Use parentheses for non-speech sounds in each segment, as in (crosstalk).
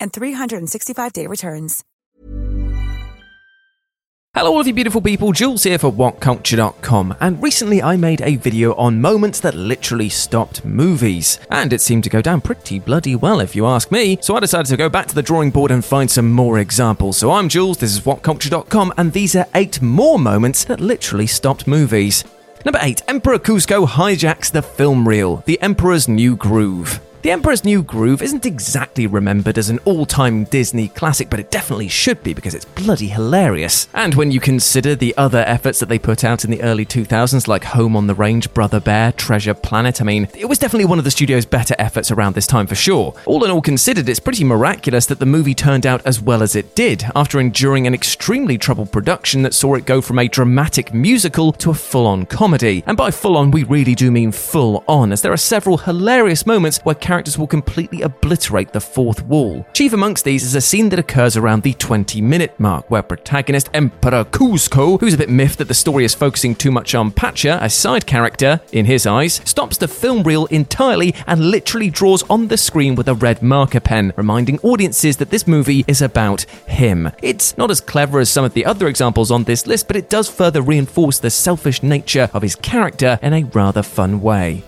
and 365-day returns. Hello, all of you beautiful people. Jules here for WhatCulture.com, and recently I made a video on moments that literally stopped movies, and it seemed to go down pretty bloody well, if you ask me. So I decided to go back to the drawing board and find some more examples. So I'm Jules, this is WhatCulture.com, and these are eight more moments that literally stopped movies. Number eight, Emperor Kuzco hijacks the film reel, The Emperor's New Groove. The Emperor's New Groove isn't exactly remembered as an all time Disney classic, but it definitely should be because it's bloody hilarious. And when you consider the other efforts that they put out in the early 2000s, like Home on the Range, Brother Bear, Treasure Planet, I mean, it was definitely one of the studio's better efforts around this time for sure. All in all considered, it's pretty miraculous that the movie turned out as well as it did, after enduring an extremely troubled production that saw it go from a dramatic musical to a full on comedy. And by full on, we really do mean full on, as there are several hilarious moments where characters will completely obliterate the fourth wall. Chief amongst these is a scene that occurs around the 20 minute mark, where protagonist Emperor Kuzco, who's a bit miffed that the story is focusing too much on Pacha, a side character, in his eyes, stops the film reel entirely and literally draws on the screen with a red marker pen, reminding audiences that this movie is about him. It's not as clever as some of the other examples on this list, but it does further reinforce the selfish nature of his character in a rather fun way.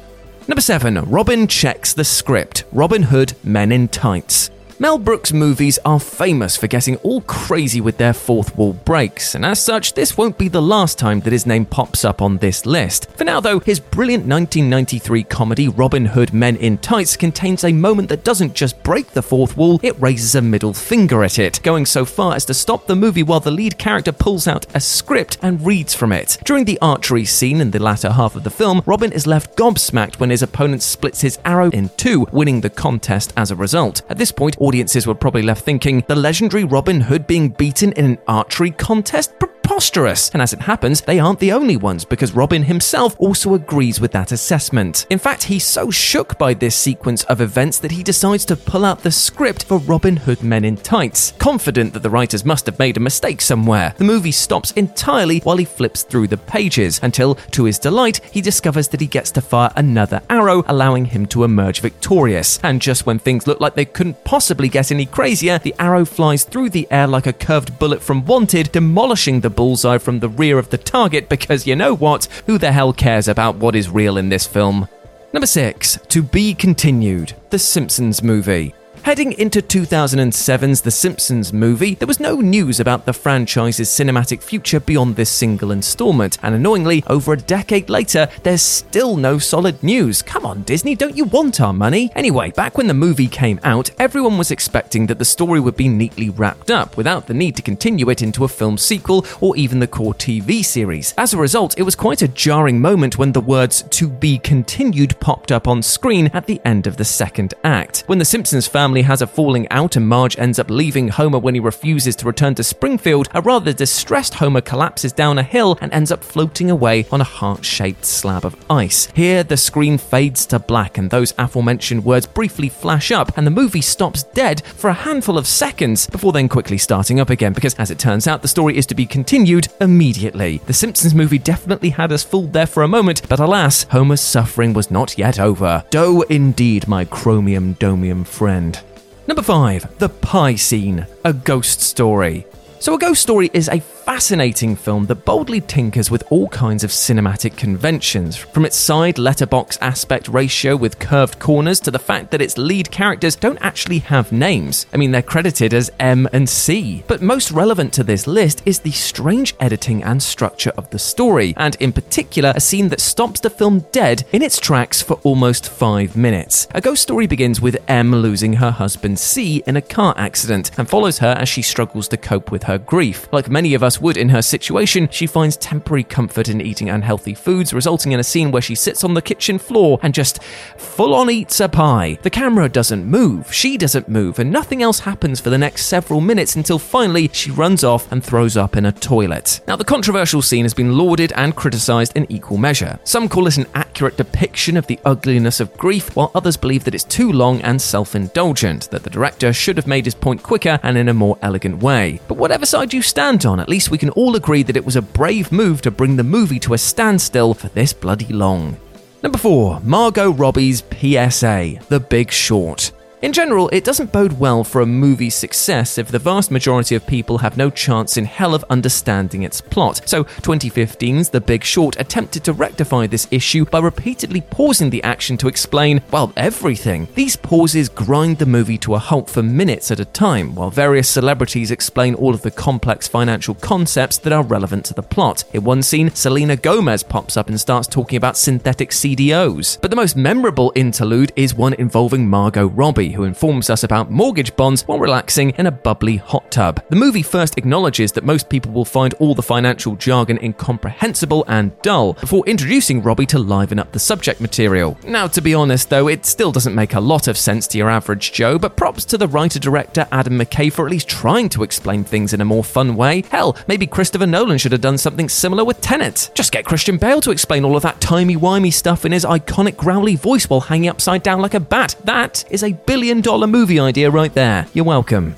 Number 7. Robin checks the script. Robin Hood Men in Tights. Mel Brooks movies are famous for getting all crazy with their fourth wall breaks, and as such, this won't be the last time that his name pops up on this list. For now, though, his brilliant 1993 comedy Robin Hood Men in Tights contains a moment that doesn't just break the fourth wall, it raises a middle finger at it, going so far as to stop the movie while the lead character pulls out a script and reads from it. During the archery scene in the latter half of the film, Robin is left gobsmacked when his opponent splits his arrow in two, winning the contest as a result. At this point, audiences were probably left thinking, the legendary Robin Hood being beaten in an archery contest? Preposterous! And as it happens, they aren't the only ones because Robin himself also agrees with that assessment. In fact, he's so shook by this sequence of events that he decides to pull out the script for Robin Hood Men in Tights. Confident that the writers must have made a mistake somewhere, the movie stops entirely while he flips through the pages until, to his delight, he discovers that he gets to fire another arrow, allowing him to emerge victorious. And just when things look like they couldn't possibly get any crazier, the arrow flies through the air like a curved bullet from Wanted, demolishing the bullseye from the rear of the target because you know what? Who the hell cares about what is real in this film? Number 6. To be continued. The Simpsons movie. Heading into 2007's The Simpsons movie, there was no news about the franchise's cinematic future beyond this single installment, and annoyingly, over a decade later, there's still no solid news. Come on, Disney, don't you want our money? Anyway, back when the movie came out, everyone was expecting that the story would be neatly wrapped up without the need to continue it into a film sequel or even the core TV series. As a result, it was quite a jarring moment when the words to be continued popped up on screen at the end of the second act. When the Simpsons family has a falling out and Marge ends up leaving Homer when he refuses to return to Springfield, a rather distressed Homer collapses down a hill and ends up floating away on a heart shaped slab of ice. Here, the screen fades to black and those aforementioned words briefly flash up, and the movie stops dead for a handful of seconds before then quickly starting up again because, as it turns out, the story is to be continued immediately. The Simpsons movie definitely had us fooled there for a moment, but alas, Homer's suffering was not yet over. Doe indeed, my chromium domium friend. Number 5. The Pie Scene, a ghost story. So, A Ghost Story is a fascinating film that boldly tinkers with all kinds of cinematic conventions, from its side letterbox aspect ratio with curved corners to the fact that its lead characters don't actually have names. I mean, they're credited as M and C. But most relevant to this list is the strange editing and structure of the story, and in particular, a scene that stops the film dead in its tracks for almost five minutes. A ghost story begins with M losing her husband C in a car accident and follows her as she struggles to cope with her grief. Like many of us would in her situation, she finds temporary comfort in eating unhealthy foods, resulting in a scene where she sits on the kitchen floor and just full on eats a pie. The camera doesn't move, she doesn't move, and nothing else happens for the next several minutes until finally she runs off and throws up in a toilet. Now, the controversial scene has been lauded and criticised in equal measure. Some call it an accurate depiction of the ugliness of grief, while others believe that it's too long and self indulgent, that the director should have made his point quicker and in a more elegant way. But whatever side you stand on, at least we can all agree that it was a brave move to bring the movie to a standstill for this bloody long. Number 4, Margot Robbie's PSA, The Big Short. In general, it doesn't bode well for a movie's success if the vast majority of people have no chance in hell of understanding its plot. So, 2015's The Big Short attempted to rectify this issue by repeatedly pausing the action to explain, well, everything. These pauses grind the movie to a halt for minutes at a time, while various celebrities explain all of the complex financial concepts that are relevant to the plot. In one scene, Selena Gomez pops up and starts talking about synthetic CDOs. But the most memorable interlude is one involving Margot Robbie who informs us about mortgage bonds while relaxing in a bubbly hot tub. The movie first acknowledges that most people will find all the financial jargon incomprehensible and dull, before introducing Robbie to liven up the subject material. Now, to be honest though, it still doesn't make a lot of sense to your average Joe, but props to the writer director Adam McKay for at least trying to explain things in a more fun way. Hell, maybe Christopher Nolan should have done something similar with Tenet. Just get Christian Bale to explain all of that timey-wimey stuff in his iconic growly voice while hanging upside down like a bat. That is a billion billion dollar movie idea right there. You're welcome.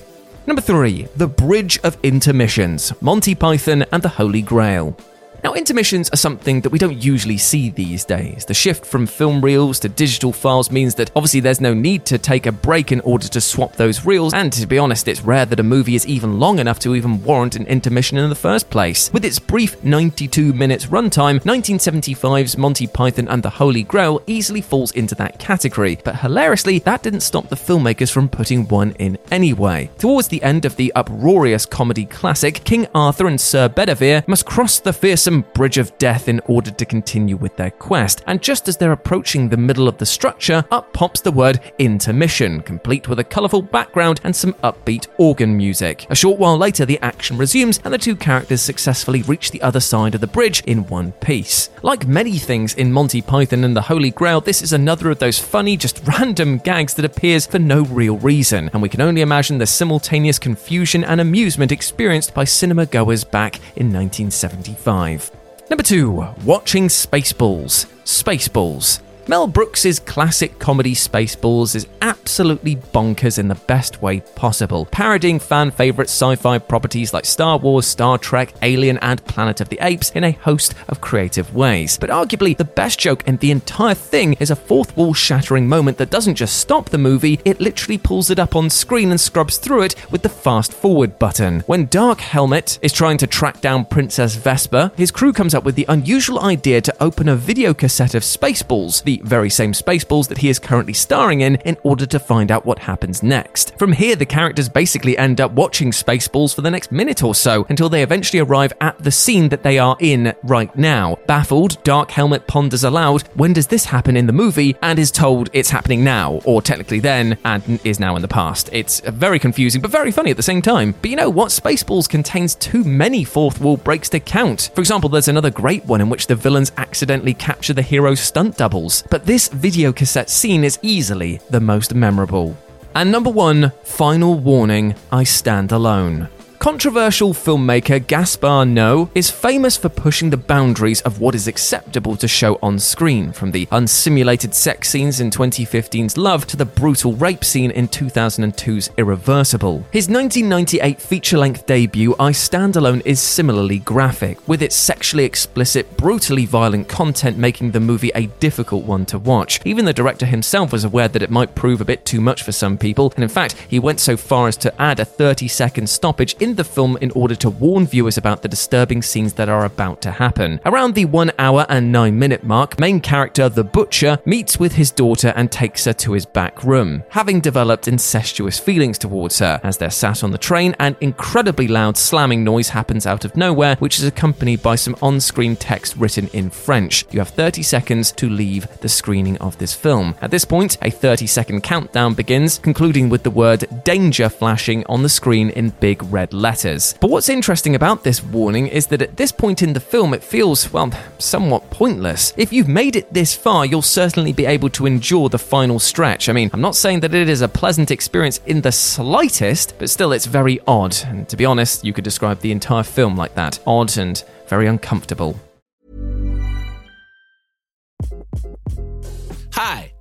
Number three, The Bridge of Intermissions Monty Python and the Holy Grail. Now, intermissions are something that we don't usually see these days. The shift from film reels to digital files means that obviously there's no need to take a break in order to swap those reels, and to be honest, it's rare that a movie is even long enough to even warrant an intermission in the first place. With its brief 92 minutes runtime, 1975's Monty Python and the Holy Grail easily falls into that category, but hilariously, that didn't stop the filmmakers from putting one in anyway. Towards the end of the uproarious comedy classic, King Arthur and Sir Bedivere must cross the fearsome bridge of death in order to continue with their quest. And just as they're approaching the middle of the structure, up pops the word intermission, complete with a colourful background and some upbeat organ music. A short while later, the action resumes and the two characters successfully reach the other side of the bridge in one piece. Like many things in Monty Python and the Holy Grail, this is another of those funny, just (laughs) random gags that appears for no real reason, and we can only imagine the simultaneous confusion and amusement experienced by cinema goers back in 1975. Number two, watching Spaceballs. Spaceballs. Mel Brooks's classic comedy Spaceballs is absolutely bonkers in the best way possible, parodying fan favorite sci-fi properties like Star Wars, Star Trek, Alien, and Planet of the Apes in a host of creative ways. But arguably the best joke in the entire thing is a fourth wall shattering moment that doesn't just stop the movie, it literally pulls it up on screen and scrubs through it with the fast forward button. When Dark Helmet is trying to track down Princess Vespa, his crew comes up with the unusual idea to open a video cassette of Spaceballs, the very same Spaceballs that he is currently starring in, in order to find out what happens next. From here, the characters basically end up watching Spaceballs for the next minute or so until they eventually arrive at the scene that they are in right now. Baffled, Dark Helmet ponders aloud, when does this happen in the movie? And is told it's happening now, or technically then, and is now in the past. It's very confusing, but very funny at the same time. But you know what? Spaceballs contains too many fourth wall breaks to count. For example, there's another great one in which the villains accidentally capture the hero's stunt doubles but this video cassette scene is easily the most memorable. And number one, final warning I stand alone. Controversial filmmaker Gaspar Noé is famous for pushing the boundaries of what is acceptable to show on screen, from the unsimulated sex scenes in 2015's Love to the brutal rape scene in 2002's Irreversible. His 1998 feature length debut, I Stand Alone, is similarly graphic, with its sexually explicit, brutally violent content making the movie a difficult one to watch. Even the director himself was aware that it might prove a bit too much for some people, and in fact, he went so far as to add a 30 second stoppage in end the film in order to warn viewers about the disturbing scenes that are about to happen. Around the 1 hour and 9 minute mark, main character The Butcher meets with his daughter and takes her to his back room, having developed incestuous feelings towards her. As they're sat on the train, an incredibly loud slamming noise happens out of nowhere, which is accompanied by some on screen text written in French. You have 30 seconds to leave the screening of this film. At this point, a 30 second countdown begins, concluding with the word danger flashing on the screen in big red letters. But what's interesting about this warning is that at this point in the film, it feels, well, somewhat pointless. If you've made it this far, you'll certainly be able to endure the final stretch. I mean, I'm not saying that it is a pleasant experience in the slightest, but still, it's very odd. And to be honest, you could describe the entire film like that odd and very uncomfortable. Hi,